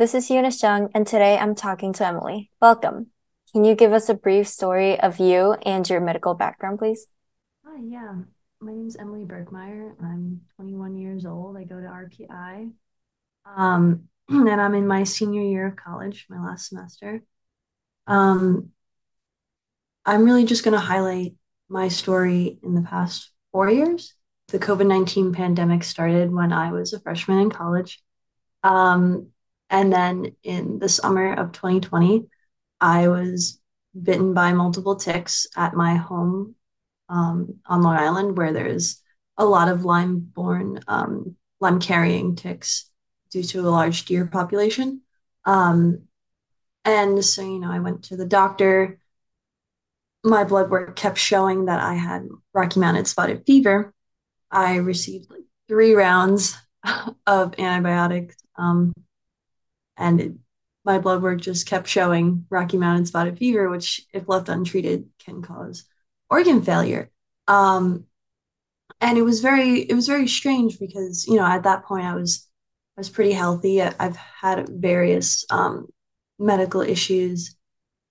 This is Eunice Jung, and today I'm talking to Emily. Welcome. Can you give us a brief story of you and your medical background, please? Hi, yeah. My name is Emily Berkmeyer. I'm 21 years old. I go to RPI. Um, and I'm in my senior year of college, my last semester. Um, I'm really just going to highlight my story in the past four years. The COVID 19 pandemic started when I was a freshman in college. Um, and then in the summer of 2020, I was bitten by multiple ticks at my home um, on Long Island, where there's a lot of Lyme borne, um, Lyme carrying ticks due to a large deer population. Um, and so, you know, I went to the doctor. My blood work kept showing that I had Rocky Mountain spotted fever. I received like three rounds of antibiotics. Um, and it, my blood work just kept showing Rocky Mountain spotted fever, which, if left untreated, can cause organ failure. Um, and it was very, it was very strange because you know at that point I was, I was pretty healthy. I've had various um, medical issues,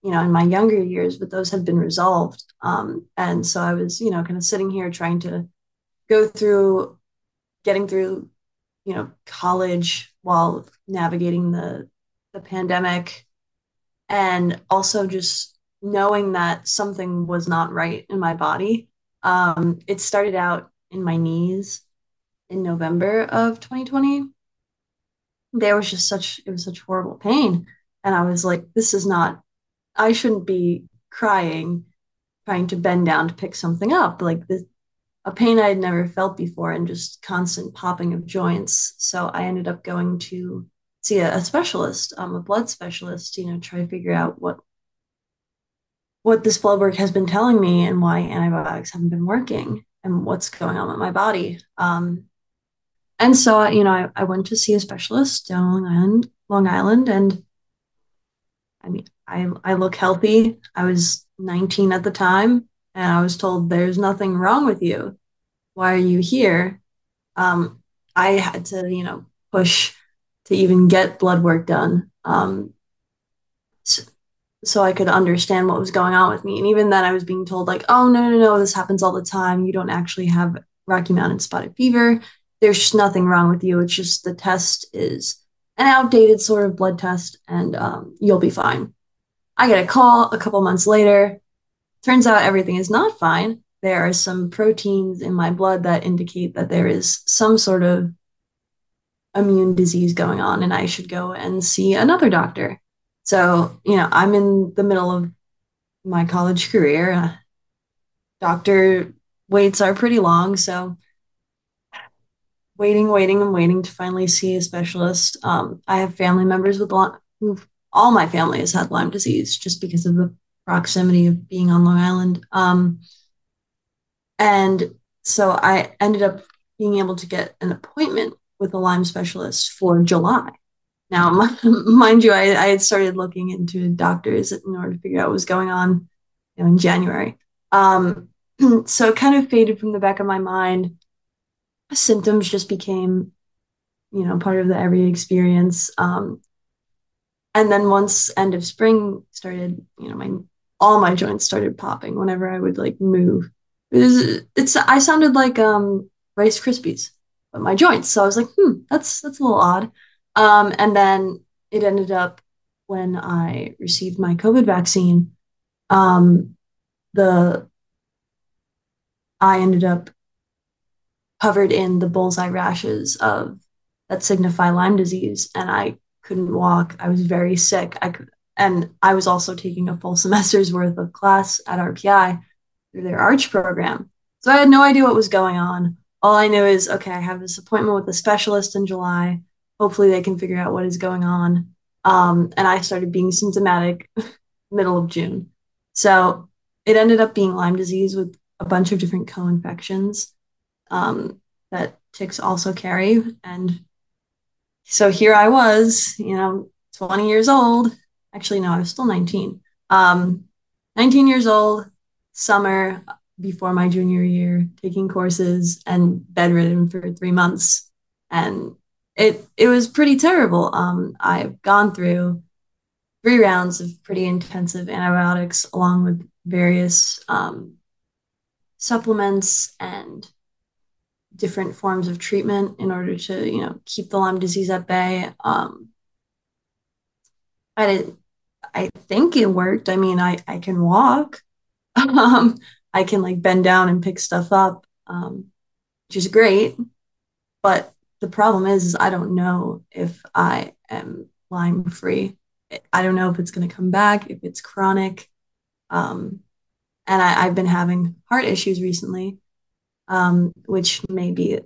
you know, in my younger years, but those have been resolved. Um, and so I was, you know, kind of sitting here trying to go through, getting through, you know, college while navigating the the pandemic and also just knowing that something was not right in my body. Um, it started out in my knees in November of 2020. There was just such it was such horrible pain, and I was like, "This is not. I shouldn't be crying, trying to bend down to pick something up. Like this, a pain I had never felt before, and just constant popping of joints. So I ended up going to see a, a specialist, um, a blood specialist, you know, try to figure out what what this blood work has been telling me and why antibiotics haven't been working and what's going on with my body. Um, and so, you know, I, I went to see a specialist down Long Island, Long Island, and I mean, I I look healthy. I was 19 at the time, and I was told there's nothing wrong with you. Why are you here? Um, I had to, you know, push to even get blood work done. Um, so, so I could understand what was going on with me. And even then, I was being told, like, oh, no, no, no, this happens all the time. You don't actually have Rocky Mountain spotted fever. There's just nothing wrong with you. It's just the test is an outdated sort of blood test, and um, you'll be fine. I get a call a couple months later. Turns out everything is not fine. There are some proteins in my blood that indicate that there is some sort of immune disease going on, and I should go and see another doctor. So, you know, I'm in the middle of my college career. Uh, doctor waits are pretty long. So, waiting, waiting, and waiting to finally see a specialist. Um, I have family members with Lyme, all my family has had Lyme disease just because of the proximity of being on Long Island. Um, and so I ended up being able to get an appointment with a Lyme specialist for July. Now, mind you, I, I had started looking into doctors in order to figure out what was going on you know, in January. Um, so it kind of faded from the back of my mind. Symptoms just became, you know, part of the every experience. Um, and then once end of spring started, you know, my all my joints started popping whenever I would like move. It was, it's I sounded like um Rice Krispies, but my joints. So I was like, hmm, that's that's a little odd. Um, and then it ended up when I received my COVID vaccine, um, the I ended up covered in the bullseye rashes of that signify Lyme disease, and I couldn't walk. I was very sick. I could, and I was also taking a full semester's worth of class at RPI through their Arch program. So I had no idea what was going on. All I knew is, okay, I have this appointment with a specialist in July hopefully they can figure out what is going on. Um, and I started being symptomatic middle of June. So it ended up being Lyme disease with a bunch of different co-infections um, that ticks also carry. And so here I was, you know, 20 years old. Actually, no, I was still 19. Um, 19 years old, summer before my junior year, taking courses and bedridden for three months. And it it was pretty terrible. Um, I've gone through three rounds of pretty intensive antibiotics along with various um, supplements and different forms of treatment in order to you know keep the Lyme disease at bay. Um, I did, I think it worked. I mean, I I can walk. um, I can like bend down and pick stuff up, um, which is great. But the problem is, is I don't know if I am Lyme free. I don't know if it's going to come back, if it's chronic. Um, and I, have been having heart issues recently, um, which may be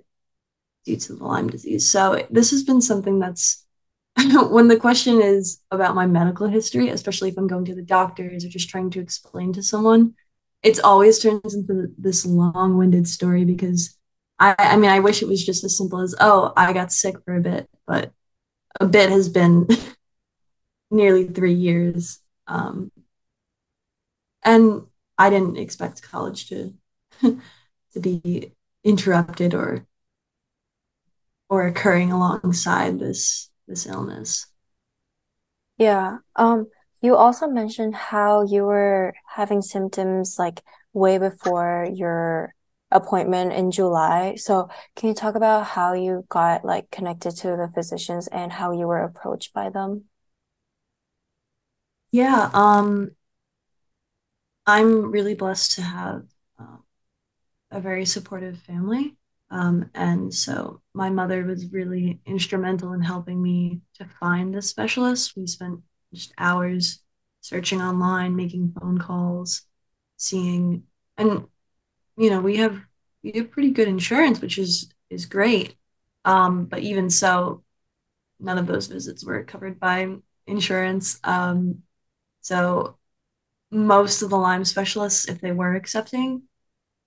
due to the Lyme disease. So this has been something that's when the question is about my medical history, especially if I'm going to the doctors or just trying to explain to someone, it's always turns into this long-winded story because I, I mean, I wish it was just as simple as, oh, I got sick for a bit, but a bit has been nearly three years. Um, and I didn't expect college to to be interrupted or or occurring alongside this this illness. Yeah. Um, you also mentioned how you were having symptoms like way before your appointment in July. So can you talk about how you got like connected to the physicians and how you were approached by them? Yeah, um, I'm really blessed to have a very supportive family. Um, and so my mother was really instrumental in helping me to find this specialist. We spent just hours searching online, making phone calls, seeing, and you know, we have we have pretty good insurance, which is is great. Um, but even so, none of those visits were covered by insurance. Um, so most of the Lyme specialists, if they were accepting,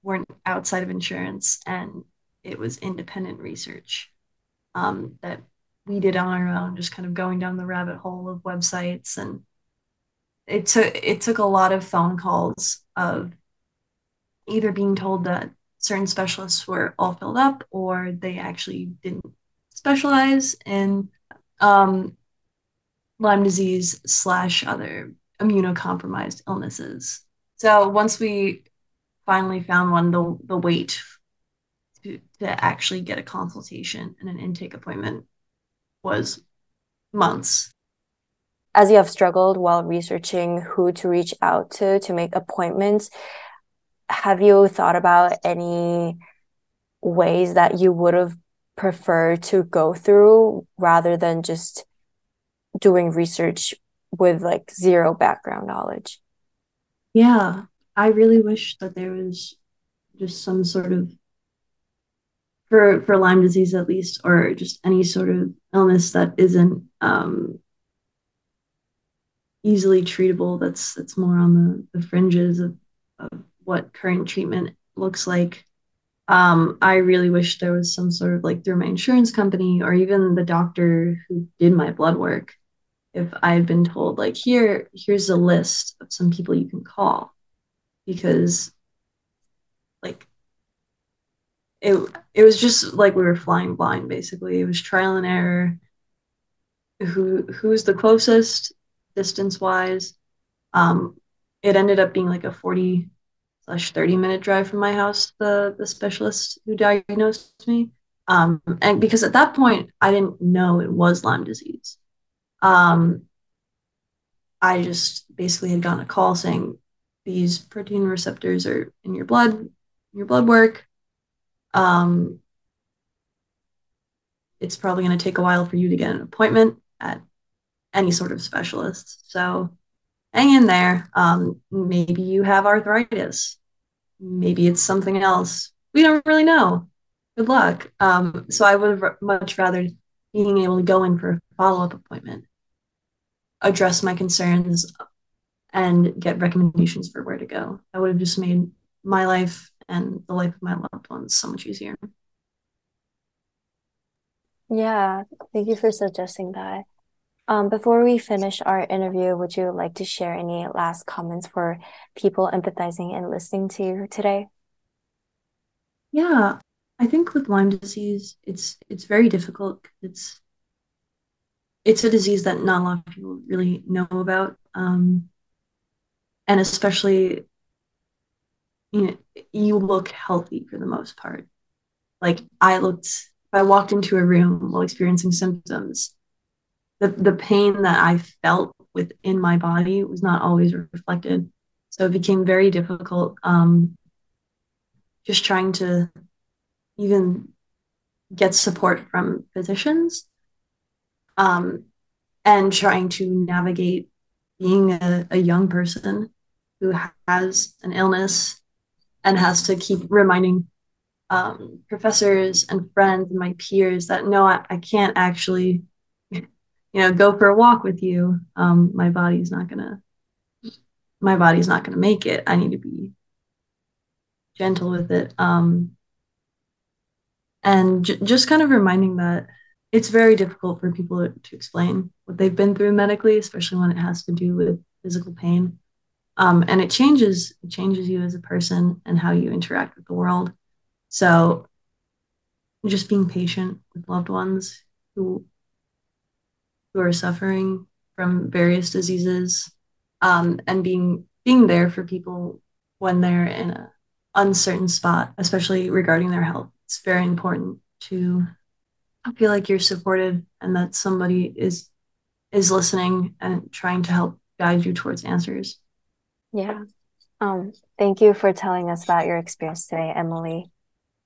weren't outside of insurance, and it was independent research um, that we did on our own, just kind of going down the rabbit hole of websites, and it took it took a lot of phone calls of either being told that certain specialists were all filled up or they actually didn't specialize in um, Lyme disease slash other immunocompromised illnesses. So once we finally found one, the, the wait to, to actually get a consultation and an intake appointment was months. As you have struggled while researching who to reach out to to make appointments, have you thought about any ways that you would have preferred to go through rather than just doing research with like zero background knowledge? Yeah, I really wish that there was just some sort of for for Lyme disease at least, or just any sort of illness that isn't um, easily treatable. That's that's more on the, the fringes of, of what current treatment looks like. Um, I really wish there was some sort of like through my insurance company or even the doctor who did my blood work. If I had been told like here, here's a list of some people you can call, because like it it was just like we were flying blind basically. It was trial and error. Who who's the closest distance wise? Um, it ended up being like a 40 slash 30 minute drive from my house, the, the specialist who diagnosed me. Um, and because at that point, I didn't know it was Lyme disease. Um, I just basically had gotten a call saying these protein receptors are in your blood, your blood work. Um, it's probably going to take a while for you to get an appointment at any sort of specialist. So hang in there. Um, maybe you have arthritis. Maybe it's something else. We don't really know. Good luck. Um, so I would have much rather being able to go in for a follow up appointment, address my concerns, and get recommendations for where to go. I would have just made my life and the life of my loved ones so much easier. Yeah, thank you for suggesting that. Um, before we finish our interview, would you like to share any last comments for people empathizing and listening to you today? Yeah, I think with Lyme disease, it's it's very difficult. It's it's a disease that not a lot of people really know about, um, and especially you know you look healthy for the most part. Like I looked, if I walked into a room while experiencing symptoms, the the pain that I felt within my body was not always reflected. So it became very difficult. Um, just trying to even get support from physicians um, and trying to navigate being a, a young person who has an illness and has to keep reminding um, professors and friends and my peers that no, I, I can't actually, you know, go for a walk with you. Um, my body's not gonna, my body's not gonna make it. I need to be gentle with it. Um, and j- just kind of reminding that it's very difficult for people to, to, explain what they've been through medically, especially when it has to do with physical pain. Um, and it changes it changes you as a person and how you interact with the world. So just being patient with loved ones who who are suffering from various diseases um, and being being there for people when they're in a uncertain spot, especially regarding their health. It's very important to feel like you're supported and that somebody is is listening and trying to help guide you towards answers. Yeah. Um, thank you for telling us about your experience today, Emily.